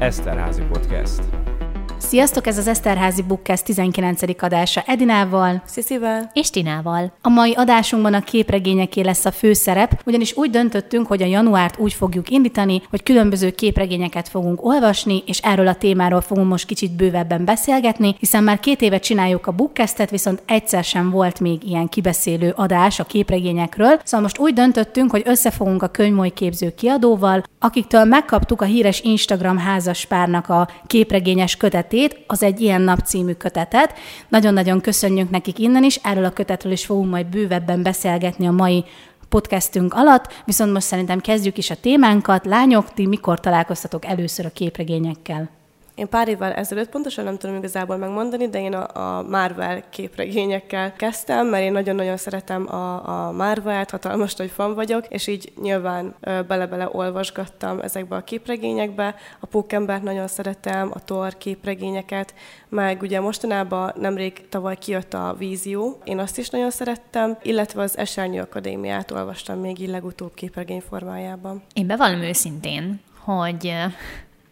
Eszterházi Podcast. Sziasztok, ez az Eszterházi Bookcast 19. adása Edinával, Sziszivel és Tinával. A mai adásunkban a képregényeké lesz a főszerep, ugyanis úgy döntöttünk, hogy a januárt úgy fogjuk indítani, hogy különböző képregényeket fogunk olvasni, és erről a témáról fogunk most kicsit bővebben beszélgetni, hiszen már két éve csináljuk a Bookcastet, viszont egyszer sem volt még ilyen kibeszélő adás a képregényekről. Szóval most úgy döntöttünk, hogy összefogunk a könyvmoly képző kiadóval, akiktől megkaptuk a híres Instagram házaspárnak a képregényes kötetét, az egy ilyen nap című kötetet. Nagyon-nagyon köszönjük nekik innen is, erről a kötetről is fogunk majd bővebben beszélgetni a mai podcastünk alatt, viszont most szerintem kezdjük is a témánkat. Lányok, ti mikor találkoztatok először a képregényekkel? Én pár évvel ezelőtt, pontosan nem tudom igazából megmondani, de én a, a Marvel képregényekkel kezdtem, mert én nagyon-nagyon szeretem a, a Marvel-t, hatalmas nagy fan vagyok, és így nyilván bele-bele olvasgattam ezekbe a képregényekbe. A Pókembert nagyon szeretem, a Thor képregényeket, meg ugye mostanában nemrég tavaly kijött a Vízió, én azt is nagyon szerettem, illetve az Esernyő Akadémiát olvastam még így legutóbb képregény formájában. Én bevallom őszintén, hogy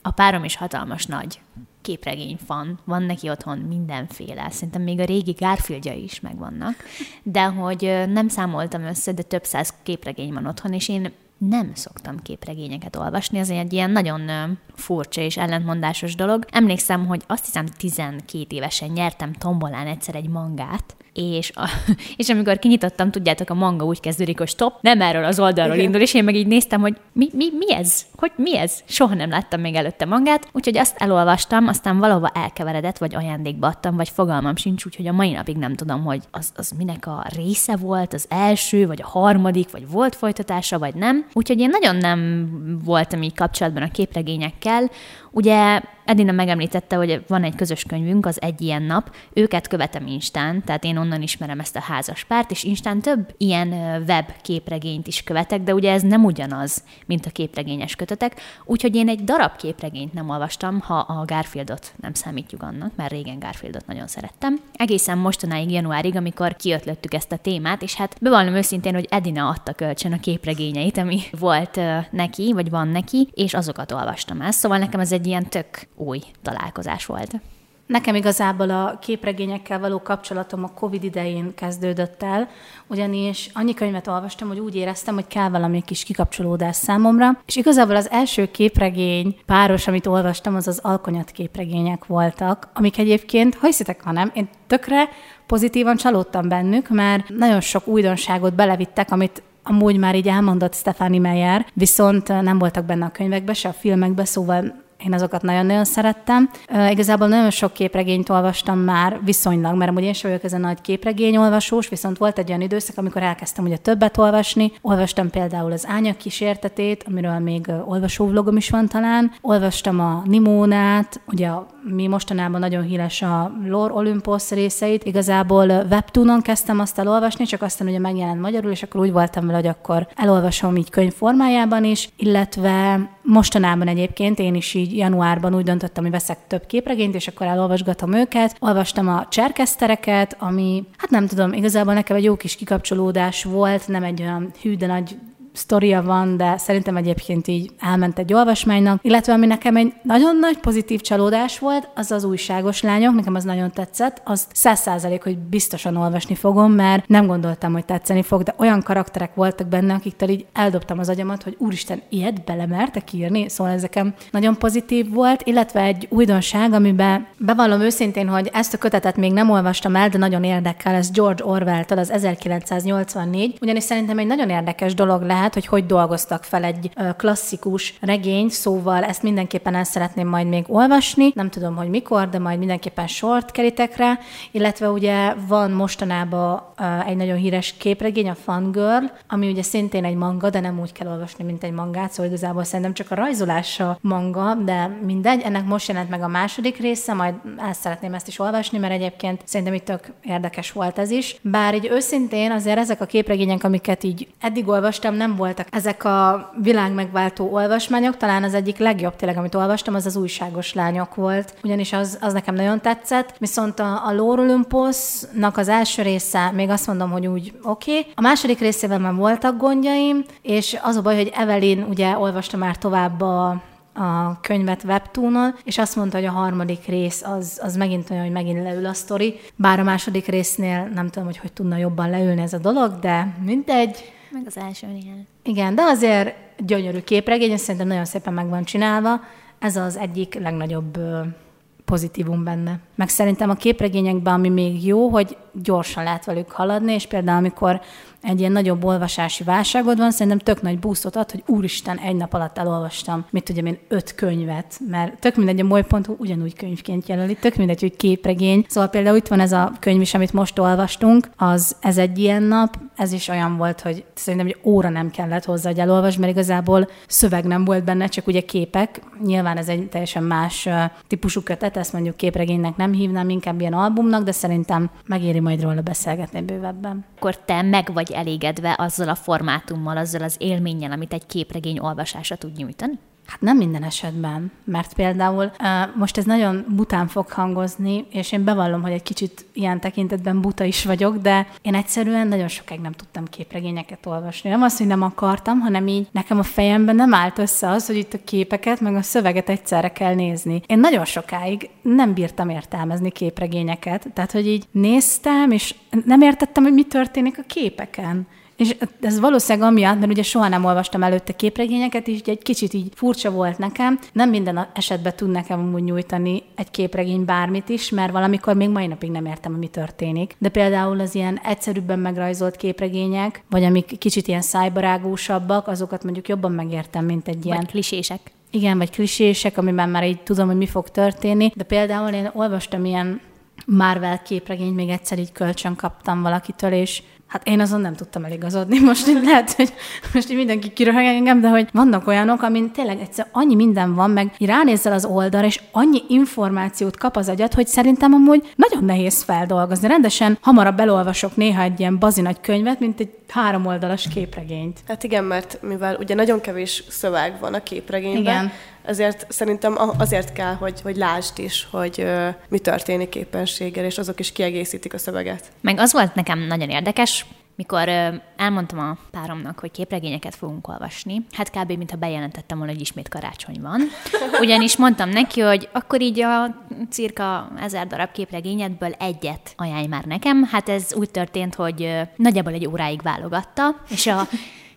a párom is hatalmas nagy képregény fan, van neki otthon mindenféle, szerintem még a régi Garfieldja is megvannak, de hogy nem számoltam össze, de több száz képregény van otthon, és én nem szoktam képregényeket olvasni, ez egy ilyen nagyon furcsa és ellentmondásos dolog. Emlékszem, hogy azt hiszem 12 évesen nyertem tombolán egyszer egy mangát, és, a, és amikor kinyitottam, tudjátok, a manga úgy kezdődik, hogy stop, nem erről az oldalról Igen. indul, és én meg így néztem, hogy mi, mi, mi ez? Hogy mi ez? Soha nem láttam még előtte mangát, úgyhogy azt elolvastam, aztán valahova elkeveredett, vagy ajándékba adtam, vagy fogalmam sincs, úgyhogy a mai napig nem tudom, hogy az, az minek a része volt, az első, vagy a harmadik, vagy volt folytatása, vagy nem. Úgyhogy én nagyon nem voltam így kapcsolatban a képregényekkel. Ugye Edina megemlítette, hogy van egy közös könyvünk, az Egy ilyen nap. Őket követem Instán, tehát én onnan ismerem ezt a házas párt, és Instán több ilyen web képregényt is követek, de ugye ez nem ugyanaz, mint a képregényes kötetek. Úgyhogy én egy darab képregényt nem olvastam, ha a Garfieldot nem számítjuk annak, mert régen Garfieldot nagyon szerettem. Egészen mostanáig, januárig, amikor kiötlöttük ezt a témát, és hát bevallom őszintén, hogy Edina adta kölcsön a képregényeit, ami volt neki, vagy van neki, és azokat olvastam el. Szóval nekem ez egy ilyen tök új találkozás volt. Nekem igazából a képregényekkel való kapcsolatom a Covid idején kezdődött el, ugyanis annyi könyvet olvastam, hogy úgy éreztem, hogy kell valami kis kikapcsolódás számomra, és igazából az első képregény páros, amit olvastam, az az alkonyat képregények voltak, amik egyébként, ha hiszitek, ha nem, én tökre pozitívan csalódtam bennük, mert nagyon sok újdonságot belevittek, amit amúgy már így elmondott Stefani Meyer, viszont nem voltak benne a könyvekbe, se a filmekbe, szóval én azokat nagyon-nagyon szerettem. Uh, igazából nagyon sok képregényt olvastam már viszonylag, mert amúgy én sem vagyok ez a nagy képregényolvasós, viszont volt egy olyan időszak, amikor elkezdtem ugye többet olvasni. Olvastam például az Ányak kísértetét, amiről még olvasóvlogom is van talán. Olvastam a Nimónát, ugye mi mostanában nagyon híres a Lore Olympus részeit. Igazából webtoonon kezdtem azt elolvasni, csak aztán ugye megjelent magyarul, és akkor úgy voltam vele, hogy akkor elolvasom így könyv formájában is, illetve mostanában egyébként én is így januárban úgy döntöttem, hogy veszek több képregényt, és akkor elolvasgatom őket. Olvastam a cserkesztereket, ami, hát nem tudom, igazából nekem egy jó kis kikapcsolódás volt, nem egy olyan hű, de nagy sztoria van, de szerintem egyébként így elment egy olvasmánynak. Illetve ami nekem egy nagyon nagy pozitív csalódás volt, az az újságos lányok, nekem az nagyon tetszett, az száz százalék, hogy biztosan olvasni fogom, mert nem gondoltam, hogy tetszeni fog, de olyan karakterek voltak benne, akiktől így eldobtam az agyamat, hogy úristen, ilyet belemertek írni, szóval ezeken nagyon pozitív volt, illetve egy újdonság, amiben bevallom őszintén, hogy ezt a kötetet még nem olvastam el, de nagyon érdekel, ez George Orwell-től az 1984, ugyanis szerintem egy nagyon érdekes dolog lehet, lehet, hogy hogy dolgoztak fel egy klasszikus regényt, szóval ezt mindenképpen el szeretném majd még olvasni. Nem tudom, hogy mikor, de majd mindenképpen short kerítek illetve ugye van mostanában egy nagyon híres képregény, a Fangirl, ami ugye szintén egy manga, de nem úgy kell olvasni, mint egy mangát, szóval igazából szerintem csak a rajzolása manga, de mindegy. Ennek most jelent meg a második része, majd el szeretném ezt is olvasni, mert egyébként szerintem itt tök érdekes volt ez is. Bár így őszintén azért ezek a képregények, amiket így eddig olvastam, nem voltak ezek a világ megváltó olvasmányok. Talán az egyik legjobb tényleg, amit olvastam, az az újságos lányok volt, ugyanis az, az nekem nagyon tetszett. Viszont a, a Lore Olympusnak az első része, még azt mondom, hogy úgy oké. Okay. A második részében már voltak gondjaim, és az a baj, hogy Evelyn ugye olvasta már tovább a a könyvet webtoonon, és azt mondta, hogy a harmadik rész az, az megint olyan, hogy megint leül a sztori. Bár a második résznél nem tudom, hogy hogy tudna jobban leülni ez a dolog, de mindegy. Meg az elsőnél. Igen, de azért gyönyörű képregény, és szerintem nagyon szépen meg van csinálva. Ez az egyik legnagyobb pozitívum benne. Meg szerintem a képregényekben, ami még jó, hogy gyorsan lehet velük haladni, és például amikor egy ilyen nagyobb olvasási válságod van, szerintem tök nagy búsztot ad, hogy úristen, egy nap alatt elolvastam, mit tudjam én, öt könyvet, mert tök mindegy, a moly.hu ugyanúgy könyvként jelöli, tök mindegy, hogy képregény. Szóval például itt van ez a könyv is, amit most olvastunk, az ez egy ilyen nap, ez is olyan volt, hogy szerintem egy óra nem kellett hozzá, hogy elolvas, mert igazából szöveg nem volt benne, csak ugye képek. Nyilván ez egy teljesen más típusú kötet, ezt mondjuk képregénynek nem hívnám, inkább ilyen albumnak, de szerintem megéri majd róla beszélgetni bővebben. Akkor te meg vagy elégedve azzal a formátummal, azzal az élménnyel, amit egy képregény olvasása tud nyújtani? Hát nem minden esetben, mert például most ez nagyon bután fog hangozni, és én bevallom, hogy egy kicsit ilyen tekintetben buta is vagyok, de én egyszerűen nagyon sokáig nem tudtam képregényeket olvasni. Nem az, hogy nem akartam, hanem így nekem a fejemben nem állt össze az, hogy itt a képeket, meg a szöveget egyszerre kell nézni. Én nagyon sokáig nem bírtam értelmezni képregényeket, tehát hogy így néztem, és nem értettem, hogy mi történik a képeken. És ez valószínűleg amiatt, mert ugye soha nem olvastam előtte képregényeket, és egy kicsit így furcsa volt nekem. Nem minden esetben tud nekem amúgy nyújtani egy képregény bármit is, mert valamikor még mai napig nem értem, hogy mi történik. De például az ilyen egyszerűbben megrajzolt képregények, vagy amik kicsit ilyen szájbarágúsabbak, azokat mondjuk jobban megértem, mint egy ilyen... Vagy klisések. Igen, vagy klisések, amiben már így tudom, hogy mi fog történni. De például én olvastam ilyen Marvel képregényt, még egyszer így kölcsön kaptam valakitől, és Hát én azon nem tudtam eligazodni. Most így lehet, hogy most így mindenki kiröhög engem, de hogy vannak olyanok, amin tényleg egyszer annyi minden van, meg ránézzel az oldalra, és annyi információt kap az agyat, hogy szerintem amúgy nagyon nehéz feldolgozni. Rendesen hamarabb elolvasok néha egy ilyen bazinagy könyvet, mint egy három oldalas képregényt. Hát igen, mert mivel ugye nagyon kevés szöveg van a képregényben, igen ezért szerintem azért kell, hogy, hogy lásd is, hogy uh, mi történik képességgel, és azok is kiegészítik a szöveget. Meg az volt nekem nagyon érdekes, mikor ö, elmondtam a páromnak, hogy képregényeket fogunk olvasni, hát kb. mintha bejelentettem volna, hogy ismét karácsony van. Ugyanis mondtam neki, hogy akkor így a cirka ezer darab képregényedből egyet ajánlj már nekem. Hát ez úgy történt, hogy ö, nagyjából egy óráig válogatta, és, a,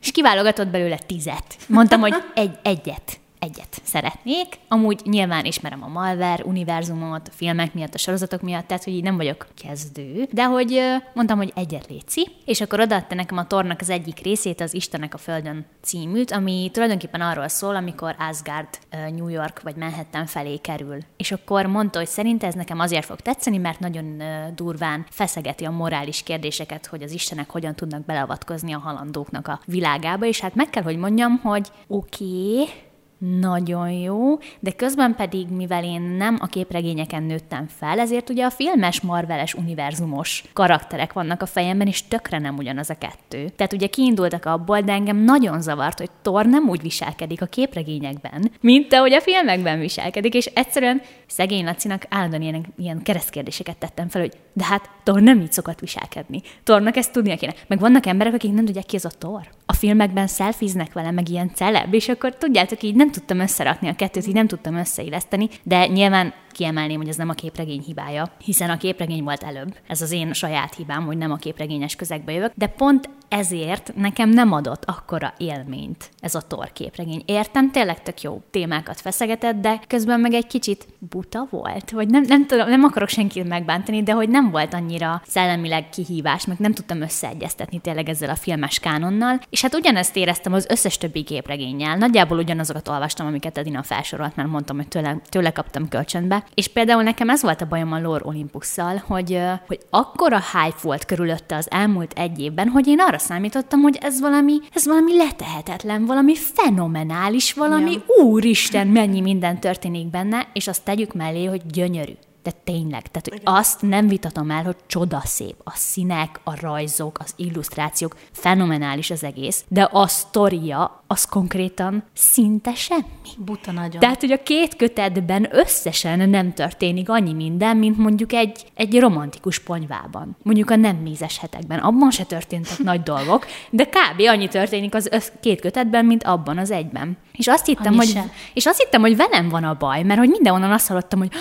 és kiválogatott belőle tizet. Mondtam, hogy egy, egyet egyet szeretnék. Amúgy nyilván ismerem a Malver univerzumot, a filmek miatt, a sorozatok miatt, tehát hogy így nem vagyok kezdő, de hogy mondtam, hogy egyet léci, és akkor odaadta nekem a tornak az egyik részét, az Istenek a Földön címűt, ami tulajdonképpen arról szól, amikor Asgard New York vagy Manhattan felé kerül. És akkor mondta, hogy szerint ez nekem azért fog tetszeni, mert nagyon durván feszegeti a morális kérdéseket, hogy az Istenek hogyan tudnak beleavatkozni a halandóknak a világába, és hát meg kell, hogy mondjam, hogy oké, okay, nagyon jó, de közben pedig, mivel én nem a képregényeken nőttem fel, ezért ugye a filmes Marveles univerzumos karakterek vannak a fejemben, és tökre nem ugyanaz a kettő. Tehát ugye kiindultak abból, de engem nagyon zavart, hogy Thor nem úgy viselkedik a képregényekben, mint ahogy a filmekben viselkedik, és egyszerűen szegény Lacinak állandóan ilyen, ilyen keresztkérdéseket tettem fel, hogy de hát Thor nem így szokott viselkedni. Thornak ezt tudnia kéne. Meg vannak emberek, akik nem tudják ki az a Thor. A filmekben szelfiznek vele, meg ilyen celeb, és akkor tudjátok, így nem tudtam összerakni a kettőt, így nem tudtam összeilleszteni, de nyilván kiemelném, hogy ez nem a képregény hibája, hiszen a képregény volt előbb. Ez az én saját hibám, hogy nem a képregényes közegbe jövök, de pont ezért nekem nem adott akkora élményt ez a tor képregény. Értem, tényleg tök jó témákat feszegetett, de közben meg egy kicsit buta volt, vagy nem, nem tudom, nem akarok senkit megbántani, de hogy nem volt annyira szellemileg kihívás, meg nem tudtam összeegyeztetni tényleg ezzel a filmes kánonnal, és hát ugyanezt éreztem az összes többi képregénnyel. Nagyjából ugyanazokat olvastam, amiket Edina felsorolt, mert mondtam, hogy tőle, tőle kaptam kölcsönbe, és például nekem ez volt a bajom a Lore Olympusszal, hogy, hogy akkora hype volt körülötte az elmúlt egy évben, hogy én arra számítottam, hogy ez valami, ez valami letehetetlen, valami fenomenális, valami ja. úristen, mennyi minden történik benne, és azt tegyük mellé, hogy gyönyörű De tényleg, tehát hogy azt nem vitatom el, hogy csodaszép. A színek, a rajzok, az illusztrációk, fenomenális az egész, de a sztoria az konkrétan szinte semmi. Buta nagyon. Tehát, hogy a két kötetben összesen nem történik annyi minden, mint mondjuk egy, egy romantikus ponyvában. Mondjuk a nem mézes hetekben. Abban se történtek nagy dolgok, de kb. annyi történik az össz, két kötetben, mint abban az egyben. És azt hittem, Annyi hogy, se. és azt hittem, hogy velem van a baj, mert hogy mindenhonnan azt hallottam, hogy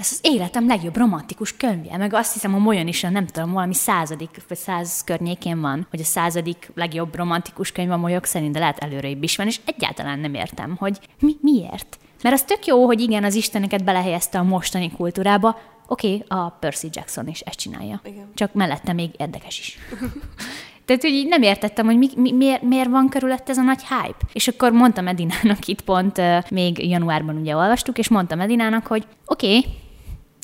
ez az életem legjobb romantikus könyvje, meg azt hiszem, a Molyon is, nem tudom, valami századik, vagy száz környékén van, hogy a századik legjobb romantikus könyv a Molyok szerint, de lehet előrébb is van, és egyáltalán nem értem, hogy mi, miért. Mert az tök jó, hogy igen, az Isteneket belehelyezte a mostani kultúrába, oké, okay, a Percy Jackson is ezt csinálja. Igen. Csak mellette még érdekes is. Tehát, hogy így nem értettem, hogy mi, mi, miért, miért van körülött ez a nagy hype. És akkor mondtam Edinának itt pont, uh, még januárban ugye olvastuk, és mondtam Edinának, hogy oké, okay,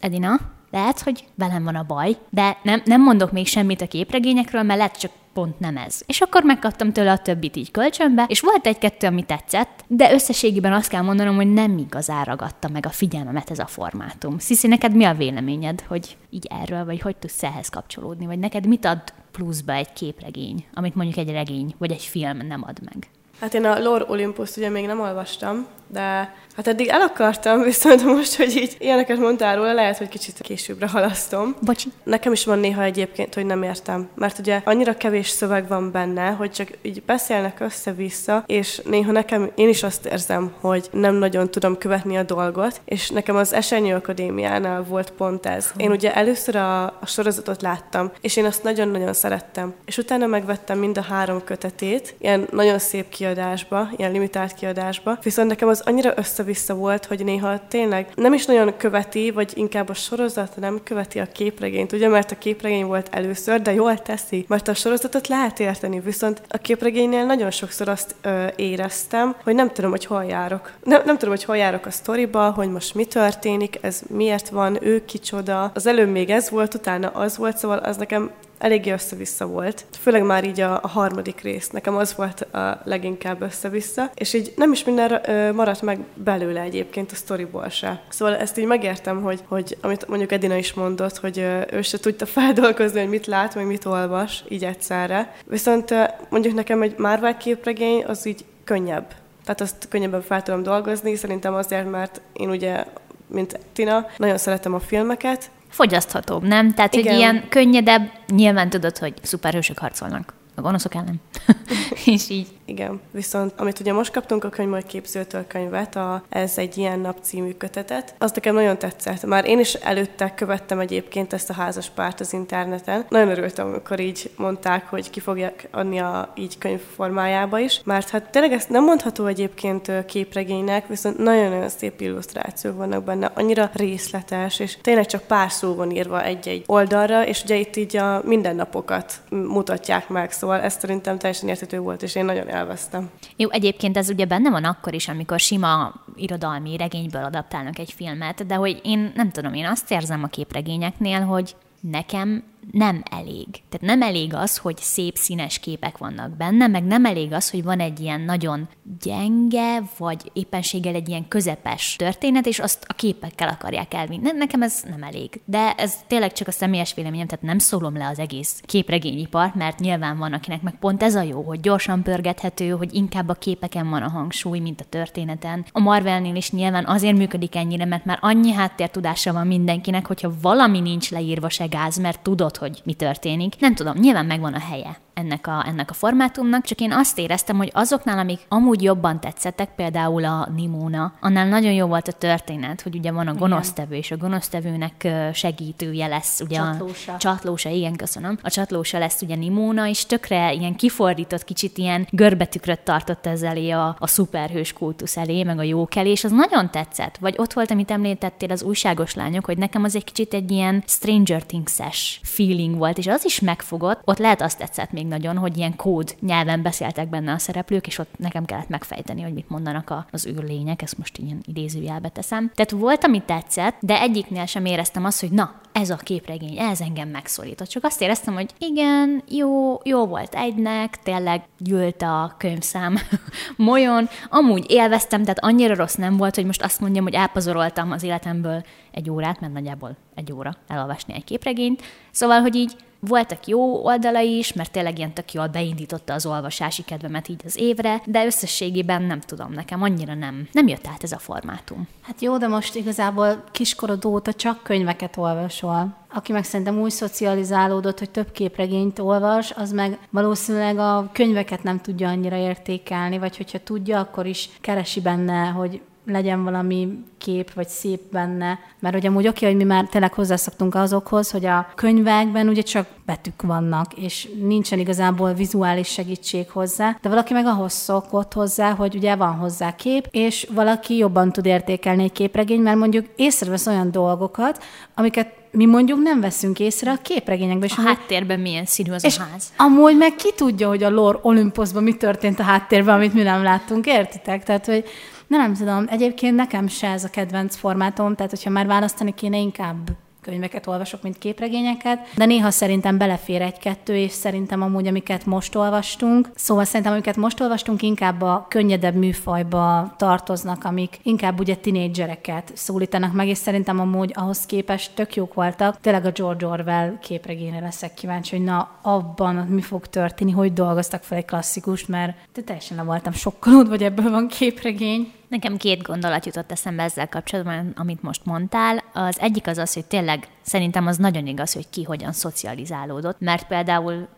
Edina, lehet, hogy velem van a baj, de nem, nem mondok még semmit a képregényekről, mert lehet csak pont nem ez. És akkor megkaptam tőle a többit így kölcsönbe, és volt egy-kettő, ami tetszett, de összességében azt kell mondanom, hogy nem igazán ragadta meg a figyelmemet ez a formátum. Sziszi, neked mi a véleményed, hogy így erről, vagy hogy tudsz ehhez kapcsolódni, vagy neked mit ad pluszba egy képregény, amit mondjuk egy regény, vagy egy film nem ad meg? Hát én a Lore Olympus ugye még nem olvastam, de hát eddig el akartam, viszont most, hogy így ilyeneket mondtál róla, lehet, hogy kicsit későbbre halasztom. Bocsi. Nekem is van néha egyébként, hogy nem értem, mert ugye annyira kevés szöveg van benne, hogy csak így beszélnek össze-vissza, és néha nekem, én is azt érzem, hogy nem nagyon tudom követni a dolgot, és nekem az Esernyő Akadémiánál volt pont ez. Én ugye először a, a sorozatot láttam, és én azt nagyon-nagyon szerettem. És utána megvettem mind a három kötetét, ilyen nagyon szép kiadásba, ilyen limitált kiadásba, viszont nekem az annyira össze-vissza volt, hogy néha tényleg nem is nagyon követi, vagy inkább a sorozat nem követi a képregényt, ugye, mert a képregény volt először, de jól teszi, mert a sorozatot lehet érteni, viszont a képregénynél nagyon sokszor azt ö, éreztem, hogy nem tudom, hogy hol járok. Nem, nem tudom, hogy hol járok a sztoriba, hogy most mi történik, ez miért van, ő kicsoda. Az előbb még ez volt, utána az volt, szóval az nekem eléggé össze-vissza volt. Főleg már így a, a harmadik rész. Nekem az volt a leginkább össze-vissza. És így nem is minden ö, maradt meg belőle egyébként a sztoriból se. Szóval ezt így megértem, hogy, hogy amit mondjuk Edina is mondott, hogy ö, ő se tudta feldolgozni, hogy mit lát, meg mit olvas így egyszerre. Viszont ö, mondjuk nekem egy Marvel képregény az így könnyebb. Tehát azt könnyebben fel tudom dolgozni, szerintem azért, mert én ugye mint Tina, nagyon szeretem a filmeket, Fogyaszthatóbb, nem? Tehát, Igen. hogy ilyen könnyedebb, nyilván tudod, hogy szuperhősök harcolnak a gonoszok ellen. és így Igen, viszont amit ugye most kaptunk a könyvmód képzőtől könyvet, a Ez egy ilyen nap című kötetet, az nekem nagyon tetszett. Már én is előtte követtem egyébként ezt a házas párt az interneten. Nagyon örültem, amikor így mondták, hogy ki fogják adni a így könyv formájába is, mert hát tényleg ezt nem mondható egyébként képregénynek, viszont nagyon-nagyon szép illusztrációk vannak benne, annyira részletes, és tényleg csak pár szó van írva egy-egy oldalra, és ugye itt így a mindennapokat mutatják meg, szóval ez szerintem teljesen érthető volt, és én nagyon élveztem. Jó, egyébként ez ugye benne van akkor is, amikor sima irodalmi regényből adaptálnak egy filmet, de hogy én nem tudom, én azt érzem a képregényeknél, hogy nekem nem elég. Tehát nem elég az, hogy szép színes képek vannak benne, meg nem elég az, hogy van egy ilyen nagyon gyenge, vagy éppenséggel egy ilyen közepes történet, és azt a képekkel akarják elvinni. Ne- Nekem ez nem elég. De ez tényleg csak a személyes véleményem, tehát nem szólom le az egész képregényipart, mert nyilván van, akinek meg pont ez a jó, hogy gyorsan pörgethető, hogy inkább a képeken van a hangsúly, mint a történeten. A Marvelnél is nyilván azért működik ennyire, mert már annyi háttértudása van mindenkinek, hogyha valami nincs leírva se gáz, mert tudod, hogy mi történik. Nem tudom, nyilván megvan a helye ennek a, ennek a formátumnak, csak én azt éreztem, hogy azoknál, amik amúgy jobban tetszettek, például a Nimona, annál nagyon jó volt a történet, hogy ugye van a gonosztevő, és a gonosztevőnek segítője lesz, ugye Csatlósa. a csatlósa, igen, köszönöm. A csatlósa lesz ugye Nimona, és tökre ilyen kifordított, kicsit ilyen görbetükröt tartott ez elé a, a szuperhős kultusz elé, meg a jókelé, és az nagyon tetszett. Vagy ott volt, amit említettél, az újságos lányok, hogy nekem az egy kicsit egy ilyen Stranger Things-es feeling volt, és az is megfogott. Ott lehet azt tetszett még nagyon, hogy ilyen kód nyelven beszéltek benne a szereplők, és ott nekem kellett megfejteni, hogy mit mondanak az űrlények, ezt most ilyen idézőjelbe teszem. Tehát volt, ami tetszett, de egyiknél sem éreztem azt, hogy na, ez a képregény, ez engem megszólított. Csak azt éreztem, hogy igen, jó, jó volt egynek, tényleg gyűlt a könyvszám molyon, amúgy élveztem, tehát annyira rossz nem volt, hogy most azt mondjam, hogy elpazaroltam az életemből egy órát, mert nagyjából egy óra elolvasni egy képregényt. Szóval, hogy így voltak jó oldalai is, mert tényleg ilyen tök jól beindította az olvasási kedvemet így az évre, de összességében nem tudom, nekem annyira nem, nem jött át ez a formátum. Hát jó, de most igazából kiskorod óta csak könyveket olvasol. Aki meg szerintem úgy szocializálódott, hogy több képregényt olvas, az meg valószínűleg a könyveket nem tudja annyira értékelni, vagy hogyha tudja, akkor is keresi benne, hogy legyen valami kép vagy szép benne, mert ugye amúgy oké, hogy mi már tényleg hozzászoktunk azokhoz, hogy a könyvekben ugye csak betűk vannak, és nincsen igazából vizuális segítség hozzá, de valaki meg ahhoz szokott hozzá, hogy ugye van hozzá kép, és valaki jobban tud értékelni egy képregény, mert mondjuk észrevesz olyan dolgokat, amiket mi mondjuk nem veszünk észre a képregényekben. És a háttérben milyen színű az és a ház. amúgy meg ki tudja, hogy a lore Olympusban mi történt a háttérben, amit mi nem láttunk, értitek? Tehát, hogy de nem tudom, egyébként nekem se ez a kedvenc formátom, tehát hogyha már választani kéne, inkább könyveket olvasok, mint képregényeket, de néha szerintem belefér egy-kettő, és szerintem amúgy, amiket most olvastunk, szóval szerintem, amiket most olvastunk, inkább a könnyedebb műfajba tartoznak, amik inkább ugye tinédzsereket szólítanak meg, és szerintem amúgy ahhoz képest tök jók voltak. Tényleg a George Orwell képregényre leszek kíváncsi, hogy na, abban mi fog történni, hogy dolgoztak fel egy klasszikust, mert teljesen le voltam sokkolódva, vagy ebből van képregény. Nekem két gondolat jutott eszembe ezzel kapcsolatban, amit most mondtál. Az egyik az az, hogy tényleg szerintem az nagyon igaz, hogy ki hogyan szocializálódott, mert például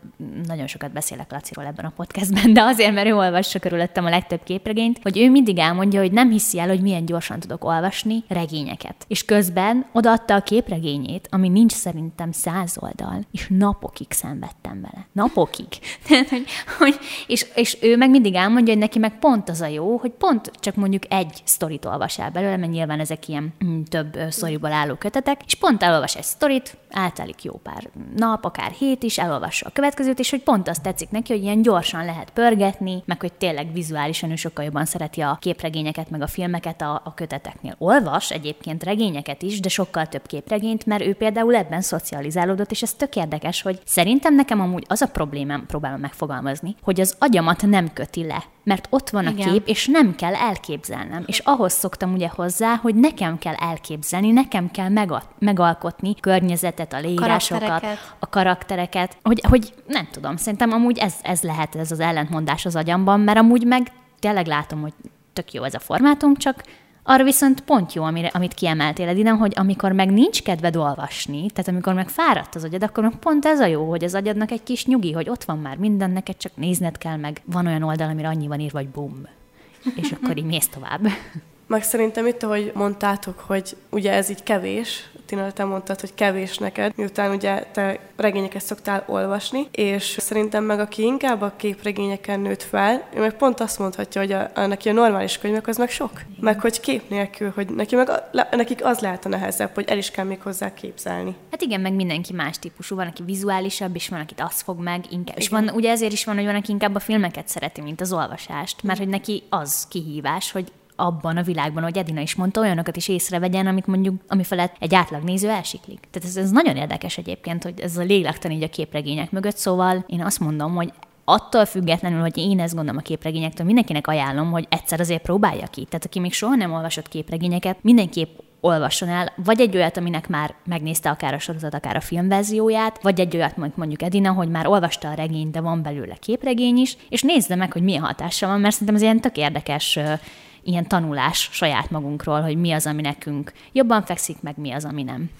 nagyon sokat beszélek Laciról ebben a podcastben, de azért, mert ő olvassa körülöttem a legtöbb képregényt, hogy ő mindig elmondja, hogy nem hiszi el, hogy milyen gyorsan tudok olvasni regényeket. És közben odaadta a képregényét, ami nincs szerintem száz oldal, és napokig szenvedtem vele. Napokig. hogy, hogy, és, és ő meg mindig elmondja, hogy neki meg pont az a jó, hogy pont csak mondjuk egy sztorit olvas el belőle, mert nyilván ezek ilyen mm, több sztoriból álló kötetek, és pont elolvas egy sztorit, általik jó pár nap, akár hét is, elolvassa a következőt, és hogy pont azt tetszik neki, hogy ilyen gyorsan lehet pörgetni, meg hogy tényleg vizuálisan ő sokkal jobban szereti a képregényeket, meg a filmeket a, a köteteknél. Olvas egyébként regényeket is, de sokkal több képregényt, mert ő például ebben szocializálódott, és ez tök érdekes, hogy szerintem nekem amúgy az a problémám, próbálom megfogalmazni, hogy az agyamat nem köti le mert ott van a Igen. kép, és nem kell elképzelnem. És ahhoz szoktam ugye hozzá, hogy nekem kell elképzelni, nekem kell megal- megalkotni környezetet, a leírásokat, karaktereket. a karaktereket, hogy, hogy nem tudom, szerintem amúgy ez, ez lehet ez az ellentmondás az agyamban, mert amúgy meg tényleg látom, hogy tök jó ez a formátum, csak arra viszont pont jó, amire, amit kiemeltél, Edina, hogy amikor meg nincs kedved olvasni, tehát amikor meg fáradt az agyad, akkor pont ez a jó, hogy az agyadnak egy kis nyugi, hogy ott van már minden, neked csak nézned kell, meg van olyan oldal, amire annyi van írva, vagy bum. És akkor így mész tovább. Meg szerintem itt, ahogy mondtátok, hogy ugye ez így kevés, Tina, te mondtad, hogy kevés neked, miután ugye te regényeket szoktál olvasni, és szerintem meg aki inkább a képregényeken nőtt fel, ő meg pont azt mondhatja, hogy a, a neki a normális könyvek az meg sok. Meg hogy kép nélkül, hogy neki meg a, le, nekik az lehet a nehezebb, hogy el is kell még hozzá képzelni. Hát igen, meg mindenki más típusú. Van, aki vizuálisabb, és van, akit azt fog meg inkább. Igen. És van, ugye ezért is van, hogy van, aki inkább a filmeket szereti, mint az olvasást, mert hogy neki az kihívás, hogy abban a világban, hogy Edina is mondta, olyanokat is észrevegyen, amit mondjuk, ami felett egy átlag néző elsiklik. Tehát ez, ez nagyon érdekes egyébként, hogy ez a lélektani így a képregények mögött, szóval én azt mondom, hogy attól függetlenül, hogy én ezt gondolom a képregényektől, mindenkinek ajánlom, hogy egyszer azért próbálja ki. Tehát aki még soha nem olvasott képregényeket, mindenképp olvasson el, vagy egy olyat, aminek már megnézte akár a sorozat, akár a filmverzióját, vagy egy olyat, mondjuk Edina, hogy már olvasta a regényt, de van belőle képregény is, és nézze meg, hogy milyen hatása van, mert szerintem ez ilyen tök érdekes ilyen tanulás saját magunkról, hogy mi az, ami nekünk jobban fekszik, meg mi az, ami nem.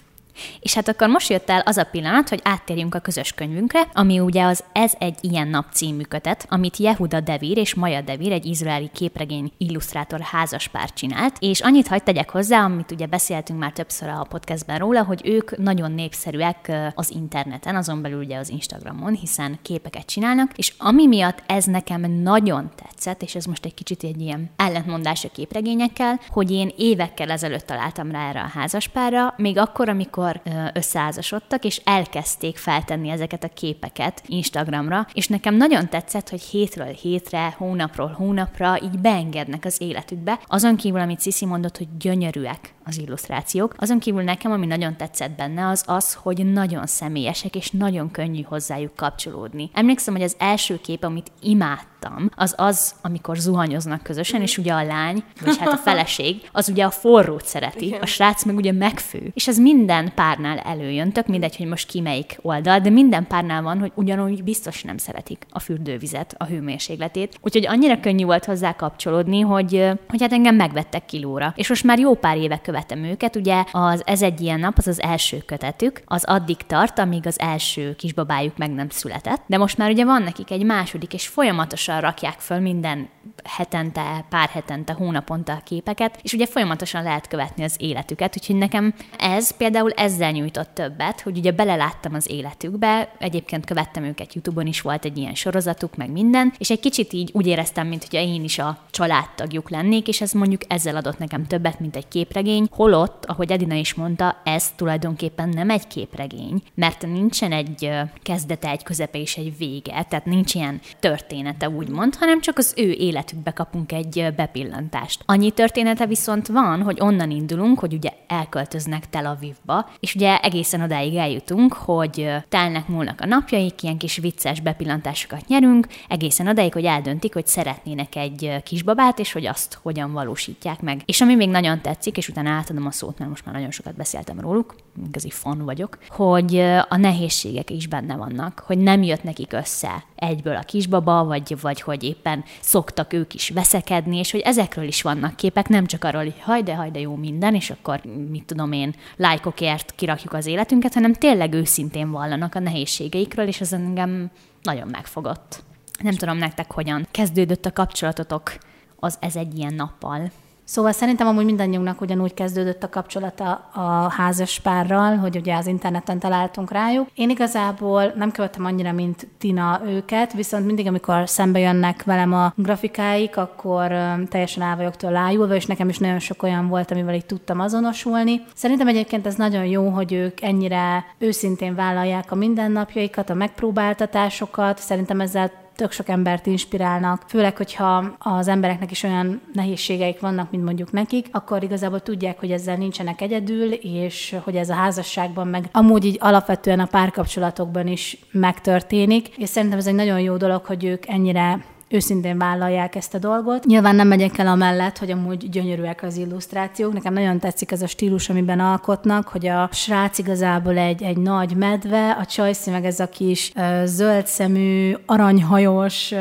És hát akkor most jött el az a pillanat, hogy áttérjünk a közös könyvünkre, ami ugye az Ez egy ilyen nap című kötet, amit Jehuda Devir és Maja Devir, egy izraeli képregény illusztrátor házaspár csinált, és annyit hagyd tegyek hozzá, amit ugye beszéltünk már többször a podcastben róla, hogy ők nagyon népszerűek az interneten, azon belül ugye az Instagramon, hiszen képeket csinálnak, és ami miatt ez nekem nagyon tetszett, és ez most egy kicsit egy ilyen ellentmondás a képregényekkel, hogy én évekkel ezelőtt találtam rá erre a házaspárra, még akkor, amikor amikor összeházasodtak, és elkezdték feltenni ezeket a képeket Instagramra, és nekem nagyon tetszett, hogy hétről hétre, hónapról hónapra így beengednek az életükbe. Azon kívül, amit Cici mondott, hogy gyönyörűek az illusztrációk. Azon kívül nekem, ami nagyon tetszett benne, az az, hogy nagyon személyesek, és nagyon könnyű hozzájuk kapcsolódni. Emlékszem, hogy az első kép, amit imádtam, az az, amikor zuhanyoznak közösen, és ugye a lány, vagy hát a feleség, az ugye a forrót szereti, a srác meg ugye megfő. És ez minden párnál előjön, tök mindegy, hogy most ki melyik oldal, de minden párnál van, hogy ugyanúgy biztos nem szeretik a fürdővizet, a hőmérsékletét. Úgyhogy annyira könnyű volt hozzá kapcsolódni, hogy, hogy hát engem megvettek kilóra. És most már jó pár éve követem őket, ugye az Ez egy ilyen nap, az az első kötetük, az addig tart, amíg az első kisbabájuk meg nem született, de most már ugye van nekik egy második, és folyamatosan rakják föl minden hetente, pár hetente, hónaponta a képeket, és ugye folyamatosan lehet követni az életüket, úgyhogy nekem ez például ezzel nyújtott többet, hogy ugye beleláttam az életükbe, egyébként követtem őket YouTube-on is, volt egy ilyen sorozatuk, meg minden, és egy kicsit így úgy éreztem, mint hogy én is a családtagjuk lennék, és ez mondjuk ezzel adott nekem többet, mint egy képregény, holott, ahogy Edina is mondta, ez tulajdonképpen nem egy képregény, mert nincsen egy kezdete, egy közepe és egy vége, tehát nincs ilyen története úgymond, hanem csak az ő életükbe kapunk egy bepillantást. Annyi története viszont van, hogy onnan indulunk, hogy ugye elköltöznek Tel Avivba, és ugye egészen odáig eljutunk, hogy telnek múlnak a napjaik, ilyen kis vicces bepillantásokat nyerünk, egészen odáig, hogy eldöntik, hogy szeretnének egy kisbabát, és hogy azt hogyan valósítják meg. És ami még nagyon tetszik, és utána átadom a szót, mert most már nagyon sokat beszéltem róluk, igazi fan vagyok, hogy a nehézségek is benne vannak, hogy nem jött nekik össze egyből a kisbaba, vagy, vagy hogy éppen szoktak ők is veszekedni, és hogy ezekről is vannak képek, nem csak arról, hogy hajde, hajde jó minden, és akkor mit tudom én, lájkokért kirakjuk az életünket, hanem tényleg őszintén vallanak a nehézségeikről, és ez engem nagyon megfogott. Nem tudom nektek, hogyan kezdődött a kapcsolatotok az ez egy ilyen nappal. Szóval szerintem amúgy mindannyiunknak ugyanúgy kezdődött a kapcsolata a házas párral, hogy ugye az interneten találtunk rájuk. Én igazából nem követem annyira, mint Tina őket, viszont mindig, amikor szembe jönnek velem a grafikáik, akkor teljesen el vagyok tőle ájulva, és nekem is nagyon sok olyan volt, amivel így tudtam azonosulni. Szerintem egyébként ez nagyon jó, hogy ők ennyire őszintén vállalják a mindennapjaikat, a megpróbáltatásokat. Szerintem ezzel tök sok embert inspirálnak, főleg, hogyha az embereknek is olyan nehézségeik vannak, mint mondjuk nekik, akkor igazából tudják, hogy ezzel nincsenek egyedül, és hogy ez a házasságban, meg amúgy így alapvetően a párkapcsolatokban is megtörténik, és szerintem ez egy nagyon jó dolog, hogy ők ennyire őszintén vállalják ezt a dolgot. Nyilván nem megyek el amellett, hogy amúgy gyönyörűek az illusztrációk. Nekem nagyon tetszik ez a stílus, amiben alkotnak, hogy a srác igazából egy, egy nagy medve, a csajszi meg ez a kis uh, zöld szemű, aranyhajós uh,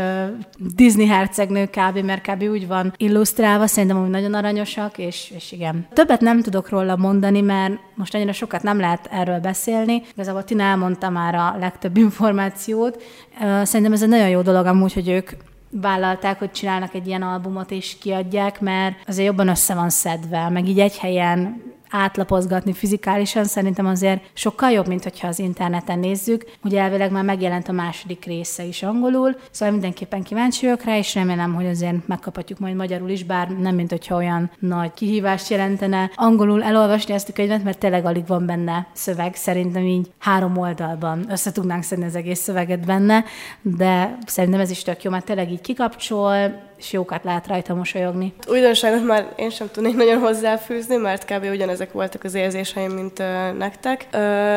Disney hercegnő kb. mert kb. úgy van illusztrálva, szerintem hogy nagyon aranyosak, és, és igen. Többet nem tudok róla mondani, mert most annyira sokat nem lehet erről beszélni. Igazából Tina elmondta már a legtöbb információt. Szerintem ez egy nagyon jó dolog amúgy, hogy ők vállalták, hogy csinálnak egy ilyen albumot és kiadják, mert azért jobban össze van szedve, meg így egy helyen átlapozgatni fizikálisan szerintem azért sokkal jobb, mint hogyha az interneten nézzük. Ugye elvileg már megjelent a második része is angolul, szóval mindenképpen kíváncsi vagyok rá, és remélem, hogy azért megkaphatjuk majd magyarul is, bár nem, mint hogyha olyan nagy kihívást jelentene angolul elolvasni ezt a könyvet, mert tényleg alig van benne szöveg, szerintem így három oldalban össze tudnánk szedni az egész szöveget benne, de szerintem ez is tök jó, mert tényleg így kikapcsol, és jókat lehet rajta mosolyogni. Újdonságot már én sem tudnék nagyon hozzáfűzni, mert kb. ugyanezek voltak az érzéseim, mint nektek.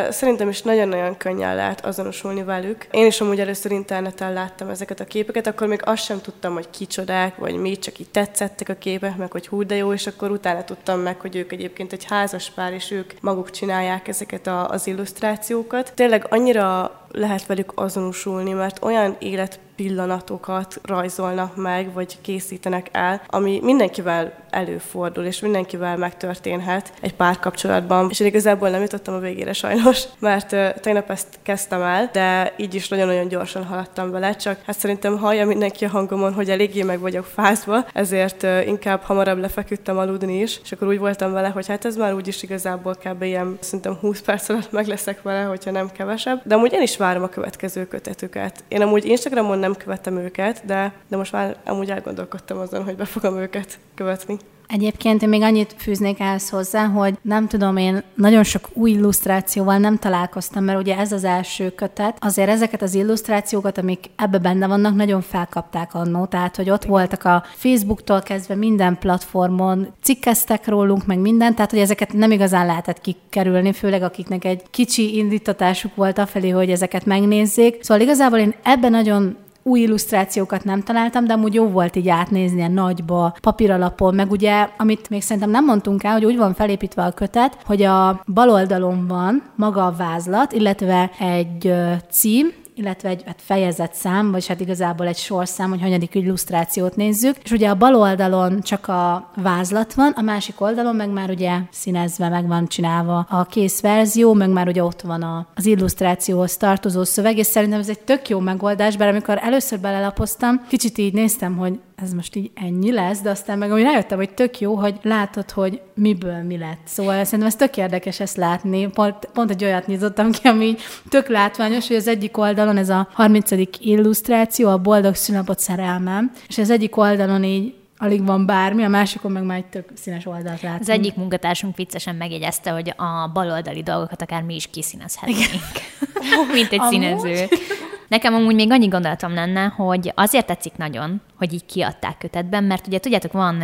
Szerintem is nagyon-nagyon könnyen lehet azonosulni velük. Én is amúgy először interneten láttam ezeket a képeket, akkor még azt sem tudtam, hogy kicsodák, vagy mi, csak így tetszettek a képek, meg hogy hú de jó, és akkor utána tudtam meg, hogy ők egyébként egy házas pár, és ők maguk csinálják ezeket az illusztrációkat. Tényleg annyira lehet velük azonosulni, mert olyan élet pillanatokat rajzolnak meg, vagy készítenek el, ami mindenkivel előfordul, és mindenkivel megtörténhet egy párkapcsolatban. És én igazából nem jutottam a végére sajnos, mert uh, tegnap ezt kezdtem el, de így is nagyon-nagyon gyorsan haladtam vele, csak hát szerintem hallja mindenki a hangomon, hogy eléggé meg vagyok fázva, ezért inkább hamarabb lefeküdtem aludni is, és akkor úgy voltam vele, hogy hát ez már úgyis igazából kb. ilyen szerintem 20 perc alatt meg leszek vele, hogyha nem kevesebb. De amúgy én is várom a következő kötetüket. Én amúgy Instagramon nem követem őket, de, de most már amúgy elgondolkodtam azon, hogy be fogom őket követni. Egyébként én még annyit fűznék ehhez hozzá, hogy nem tudom, én nagyon sok új illusztrációval nem találkoztam, mert ugye ez az első kötet. Azért ezeket az illusztrációkat, amik ebbe benne vannak, nagyon felkapták annó. Tehát, hogy ott voltak a Facebooktól kezdve minden platformon, cikkeztek rólunk, meg minden, tehát, hogy ezeket nem igazán lehetett kikerülni, főleg akiknek egy kicsi indítatásuk volt afelé, hogy ezeket megnézzék. Szóval igazából én ebben nagyon új illusztrációkat nem találtam, de amúgy jó volt így átnézni ilyen nagyba, papíralapon, meg ugye, amit még szerintem nem mondtunk el, hogy úgy van felépítve a kötet, hogy a bal oldalon van maga a vázlat, illetve egy cím, illetve egy hát fejezet szám, vagy hát igazából egy sorszám, hogy hanyadik illusztrációt nézzük. És ugye a bal oldalon csak a vázlat van, a másik oldalon meg már ugye színezve, meg van csinálva a kész verzió, meg már ugye ott van az illusztrációhoz tartozó szöveg, és szerintem ez egy tök jó megoldás, bár amikor először belelapoztam, kicsit így néztem, hogy ez most így ennyi lesz, de aztán meg úgy rájöttem, hogy tök jó, hogy látod, hogy miből mi lett. Szóval szerintem ez tök érdekes ezt látni. Pont, pont egy olyat nyitottam ki, ami tök látványos, hogy az egyik oldalon ez a 30. illusztráció, a boldog szünapot szerelmem, és az egyik oldalon így alig van bármi, a másikon meg már egy tök színes oldalt látunk. Az egyik munkatársunk viccesen megjegyezte, hogy a baloldali dolgokat akár mi is kiszínezhetnénk, mint egy Amúgy? színező. Nekem amúgy még annyi gondolatom lenne, hogy azért tetszik nagyon, hogy így kiadták kötetben, mert ugye tudjátok, van,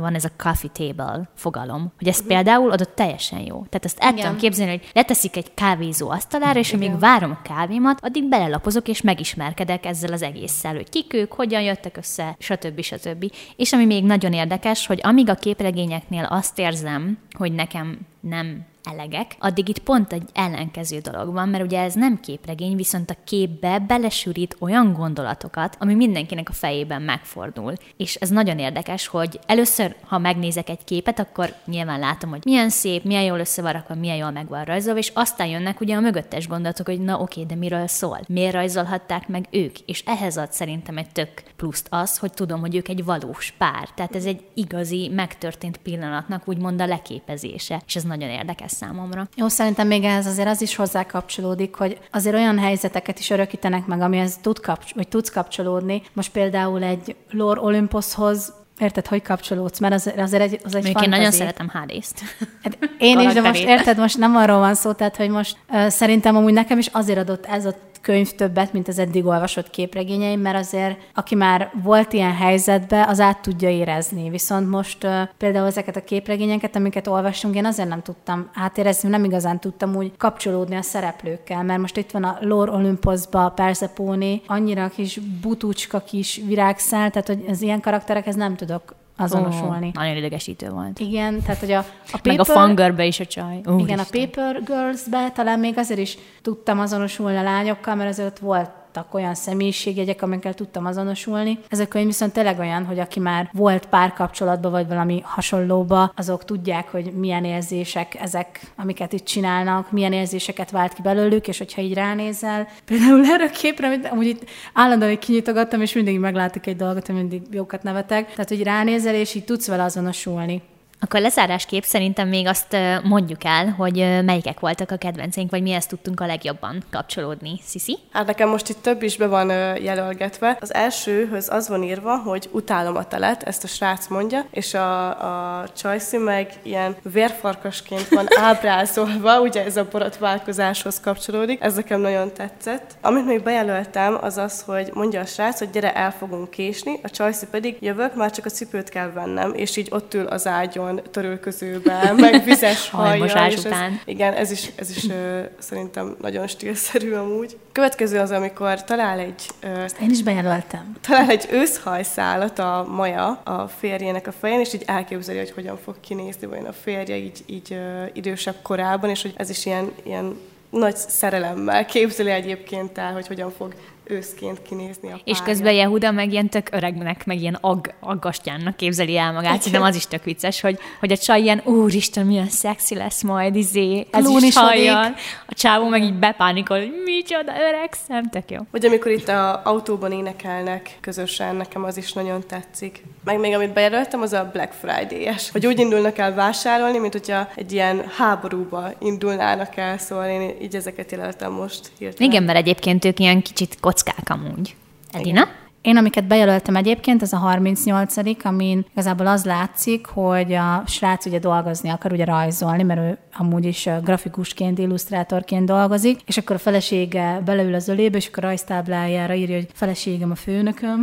van ez a coffee table fogalom, hogy ez uh-huh. például adott teljesen jó. Tehát ezt el tudom képzelni, hogy leteszik egy kávézó asztalára, és amíg várom a kávémat, addig belelapozok, és megismerkedek ezzel az egésszel, hogy kik ők, hogyan jöttek össze, stb. stb. És ami még nagyon érdekes, hogy amíg a képregényeknél azt érzem, hogy nekem nem elegek, addig itt pont egy ellenkező dolog van, mert ugye ez nem képregény, viszont a képbe belesűrít olyan gondolatokat, ami mindenkinek a fejében megfordul. És ez nagyon érdekes, hogy először, ha megnézek egy képet, akkor nyilván látom, hogy milyen szép, milyen jól össze van rakva, milyen jól meg van rajzolva, és aztán jönnek ugye a mögöttes gondolatok, hogy na oké, de miről szól? Miért rajzolhatták meg ők? És ehhez ad szerintem egy tök pluszt az, hogy tudom, hogy ők egy valós pár. Tehát ez egy igazi, megtörtént pillanatnak úgymond a leképezése, és ez nagyon érdekes számomra. Jó, szerintem még ehhez azért az is hozzá kapcsolódik, hogy azért olyan helyzeteket is örökítenek meg, amihez tud kapcs- vagy tudsz kapcsolódni. Most például egy Lore Olympushoz Érted, hogy kapcsolódsz? Mert az, azért egy, az egy Még én nagyon szeretem Hádészt. Hát én is, de most érted, most nem arról van szó, tehát hogy most uh, szerintem amúgy nekem is azért adott ez a könyv többet, mint az eddig olvasott képregényeim, mert azért aki már volt ilyen helyzetben, az át tudja érezni. Viszont most például ezeket a képregényeket, amiket olvastunk, én azért nem tudtam átérezni, nem igazán tudtam úgy kapcsolódni a szereplőkkel, mert most itt van a Lore Olympusba Persephone, annyira kis butucska kis virágszál, tehát hogy az ilyen karakterekhez nem tudok azonosulni. Oh, nagyon idegesítő volt. Igen, tehát hogy a, a paper, Meg a Fangirlbe is a csaj. Uh, igen, Isten. a Paper Girls-be talán még azért is tudtam azonosulni a lányokkal, mert azért volt voltak olyan személyiségjegyek, amikkel tudtam azonosulni. Ez a könyv viszont tényleg olyan, hogy aki már volt párkapcsolatban, vagy valami hasonlóba, azok tudják, hogy milyen érzések ezek, amiket itt csinálnak, milyen érzéseket vált ki belőlük, és hogyha így ránézel, például erre a képre, amit amúgy itt állandóan kinyitogattam, és mindig meglátok egy dolgot, hogy mindig jókat nevetek. Tehát, hogy ránézel, és így tudsz vele azonosulni. Akkor lezárásképp szerintem még azt mondjuk el, hogy melyikek voltak a kedvenceink, vagy mihez tudtunk a legjobban kapcsolódni. Sisi? Hát nekem most itt több is be van jelölgetve. Az elsőhöz az van írva, hogy utálom a telet, ezt a srác mondja, és a, a Csajci meg ilyen vérfarkasként van ábrázolva, ugye ez a borotválkozáshoz kapcsolódik. Ez nekem nagyon tetszett. Amit még bejelöltem, az az, hogy mondja a srác, hogy gyere, el fogunk késni, a Csajci pedig jövök, már csak a cipőt kell vennem, és így ott ül az ágyon nagyon törölközőben, meg vizes hajjal. és után. Ez, igen, ez is, ez is ö, szerintem nagyon stílszerű amúgy. Következő az, amikor talál egy... Ö, Én is bejelöltem. Talál egy őszhajszálat a Maja a férjének a fején, és így elképzeli, hogy hogyan fog kinézni vagy a férje így, így ö, idősebb korában, és hogy ez is ilyen, ilyen nagy szerelemmel képzeli egyébként el, hogy hogyan fog őszként kinézni a pálya. És közben Jehuda meg ilyen tök öregnek, meg ilyen ag, aggastyánnak képzeli el magát. Szerintem az is tök vicces, hogy, hogy a csaj ilyen, úristen, milyen szexi lesz majd, izé, ez is halljan. A csávó meg így bepánikol, hogy micsoda öregszem, tök jó. Vagy amikor itt a autóban énekelnek közösen, nekem az is nagyon tetszik. Meg még amit bejelöltem, az a Black Friday-es. Hogy úgy indulnak el vásárolni, mint hogyha egy ilyen háborúba indulnának el, szóval én így ezeket jelöltem most hirtelen. Igen, mert egyébként ők ilyen kicsit kockák amúgy. Edina? Igen. Én, amiket bejelöltem egyébként, ez a 38 amin igazából az látszik, hogy a srác ugye dolgozni akar, ugye rajzolni, mert ő amúgy is grafikusként, illusztrátorként dolgozik, és akkor a felesége beleül az ölébe, és akkor a rajztáblájára írja, hogy feleségem a főnököm.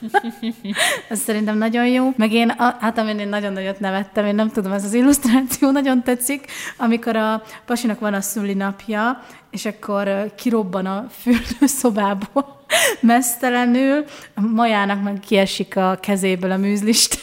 ez szerintem nagyon jó. Meg én, hát amin én nagyon nagyot nevettem, én nem tudom, ez az illusztráció nagyon tetszik, amikor a pasinak van a szülinapja, és akkor kirobban a fürdőszobából mesztelenül, a majának meg kiesik a kezéből a műzlist.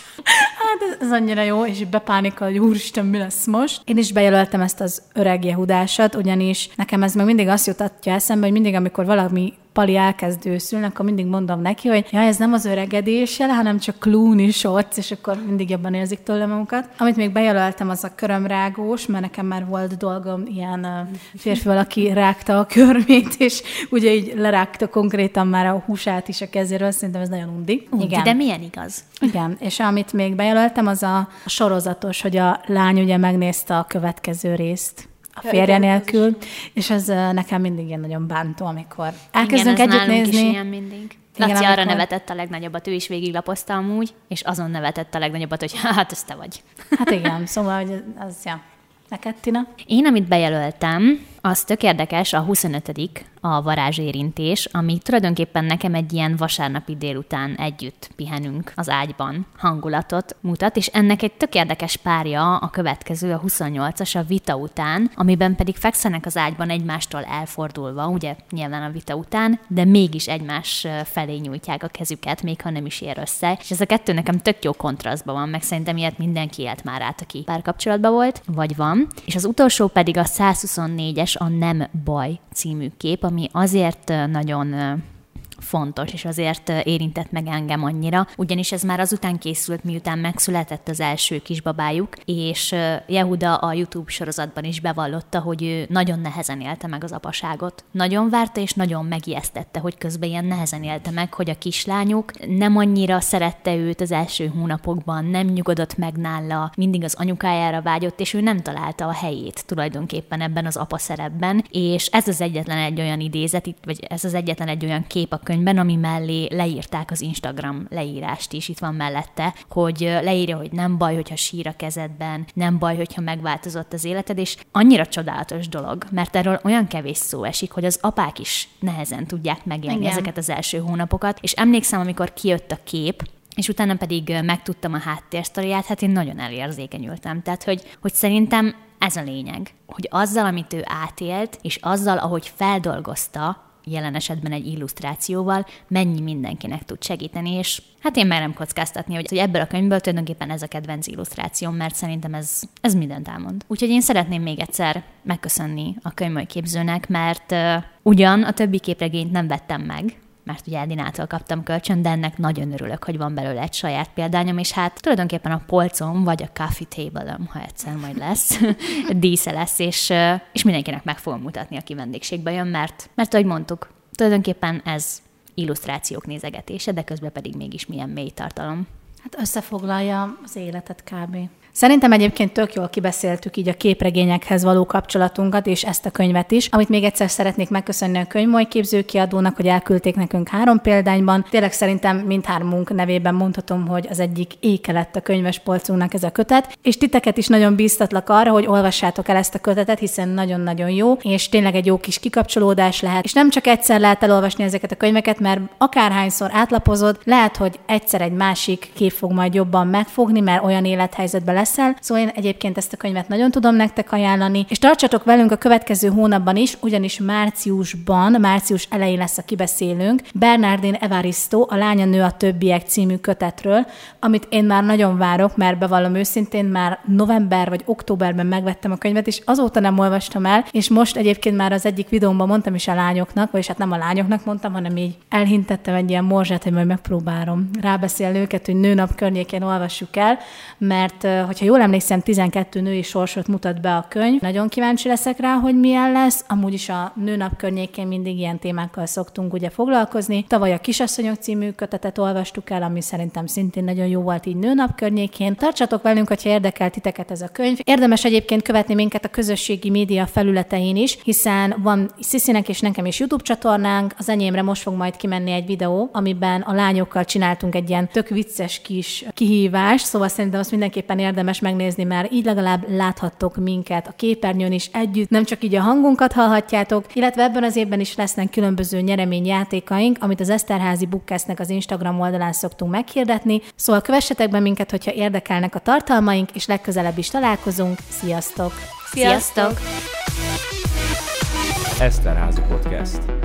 Hát ez, ez annyira jó, és bepánikol, hogy úristen, mi lesz most. Én is bejelöltem ezt az öreg jehudásat, ugyanis nekem ez meg mindig azt jutatja eszembe, hogy mindig, amikor valami Pali elkezd őszülni, akkor mindig mondom neki, hogy ja, ez nem az öregedéssel, hanem csak Clooney shots, és akkor mindig jobban érzik tőle magukat. Amit még bejelöltem, az a körömrágós, mert nekem már volt dolgom ilyen férfi valaki rágta a körmét, és ugye így lerágta konkrétan már a húsát is a kezéről, szerintem ez nagyon undi. undi Igen. De milyen igaz? Igen, és amit még bejelöltem, az a sorozatos, hogy a lány ugye megnézte a következő részt a férje nélkül, és ez nekem mindig ilyen nagyon bántó, amikor elkezdünk Igen, együtt nézni. Is ilyen mindig. Laci Igen, arra amikor... nevetett a legnagyobbat, ő is végiglapozta amúgy, és azon nevetett a legnagyobbat, hogy hát ez te vagy. Hát igen, szóval hogy az, ja. Neked, Tina? Én, amit bejelöltem, az tök érdekes, a 25 a varázsérintés, ami tulajdonképpen nekem egy ilyen vasárnapi délután együtt pihenünk az ágyban hangulatot mutat, és ennek egy tök érdekes párja a következő, a 28-as, a vita után, amiben pedig fekszenek az ágyban egymástól elfordulva, ugye nyilván a vita után, de mégis egymás felé nyújtják a kezüket, még ha nem is ér össze. És ez a kettő nekem tök jó kontrasztban van, meg szerintem ilyet mindenki élt már át, aki párkapcsolatban volt, vagy van. És az utolsó pedig a 124-es, a Nem baj című kép, ami azért nagyon fontos, és azért érintett meg engem annyira, ugyanis ez már azután készült, miután megszületett az első kisbabájuk, és Jehuda a YouTube sorozatban is bevallotta, hogy ő nagyon nehezen élte meg az apaságot. Nagyon várta, és nagyon megijesztette, hogy közben ilyen nehezen élte meg, hogy a kislányuk nem annyira szerette őt az első hónapokban, nem nyugodott meg nála, mindig az anyukájára vágyott, és ő nem találta a helyét tulajdonképpen ebben az apa szerepben, és ez az egyetlen egy olyan idézet, vagy ez az egyetlen egy olyan kép a könyvben, ami mellé leírták az Instagram leírást is, itt van mellette, hogy leírja, hogy nem baj, hogyha sír a kezedben, nem baj, hogyha megváltozott az életed, és annyira csodálatos dolog, mert erről olyan kevés szó esik, hogy az apák is nehezen tudják megélni Igen. ezeket az első hónapokat, és emlékszem, amikor kijött a kép, és utána pedig megtudtam a háttérsztoriát, hát én nagyon elérzékenyültem. Tehát, hogy, hogy szerintem ez a lényeg, hogy azzal, amit ő átélt, és azzal, ahogy feldolgozta, jelen esetben egy illusztrációval mennyi mindenkinek tud segíteni, és hát én merem kockáztatni, hogy, hogy ebből a könyvből tulajdonképpen ez a kedvenc illusztrációm, mert szerintem ez, ez mindent elmond. Úgyhogy én szeretném még egyszer megköszönni a könyvmajképzőnek, mert uh, ugyan a többi képregényt nem vettem meg, mert ugye Edinától kaptam kölcsön, de ennek nagyon örülök, hogy van belőle egy saját példányom, és hát tulajdonképpen a polcom, vagy a coffee table ha egyszer majd lesz, dísze lesz, és, és mindenkinek meg fogom mutatni, aki vendégségbe jön, mert, mert ahogy mondtuk, tulajdonképpen ez illusztrációk nézegetése, de közben pedig mégis milyen mély tartalom. Hát összefoglalja az életet kb. Szerintem egyébként tök jól kibeszéltük így a képregényekhez való kapcsolatunkat, és ezt a könyvet is, amit még egyszer szeretnék megköszönni a könyvmoly képzőkiadónak, hogy elküldték nekünk három példányban. Tényleg szerintem mindhármunk nevében mondhatom, hogy az egyik éke lett a könyves polcunknak ez a kötet, és titeket is nagyon bíztatlak arra, hogy olvassátok el ezt a kötetet, hiszen nagyon-nagyon jó, és tényleg egy jó kis kikapcsolódás lehet. És nem csak egyszer lehet elolvasni ezeket a könyveket, mert akárhányszor átlapozod, lehet, hogy egyszer egy másik kép fog majd jobban megfogni, mert olyan élethelyzetben leszel. Szóval én egyébként ezt a könyvet nagyon tudom nektek ajánlani, és tartsatok velünk a következő hónapban is, ugyanis márciusban, március elején lesz a kibeszélünk Bernardin Evaristo, a Lánya nő a többiek című kötetről, amit én már nagyon várok, mert bevallom őszintén, már november vagy októberben megvettem a könyvet, és azóta nem olvastam el, és most egyébként már az egyik videómban mondtam is a lányoknak, vagyis hát nem a lányoknak mondtam, hanem így elhintettem egy ilyen morzsát, hogy majd megpróbálom rábeszélni őket, hogy nőnap környékén olvassuk el, mert hogy hogyha jól emlékszem, 12 női sorsot mutat be a könyv. Nagyon kíváncsi leszek rá, hogy milyen lesz. Amúgy is a nőnap környékén mindig ilyen témákkal szoktunk ugye foglalkozni. Tavaly a Kisasszonyok című kötetet olvastuk el, ami szerintem szintén nagyon jó volt így nőnap környékén. Tartsatok velünk, hogyha érdekel titeket ez a könyv. Érdemes egyébként követni minket a közösségi média felületein is, hiszen van Sziszinek és nekem is YouTube csatornánk. Az enyémre most fog majd kimenni egy videó, amiben a lányokkal csináltunk egy ilyen tök vicces kis kihívást, szóval szerintem azt mindenképpen érdemes megnézni, mert így legalább láthattok minket a képernyőn is együtt, nem csak így a hangunkat hallhatjátok, illetve ebben az évben is lesznek különböző nyereményjátékaink, amit az Eszterházi Bookcastnek az Instagram oldalán szoktunk meghirdetni. Szóval kövessetek be minket, hogyha érdekelnek a tartalmaink, és legközelebb is találkozunk. Sziasztok! Sziasztok! Eszterházi Podcast.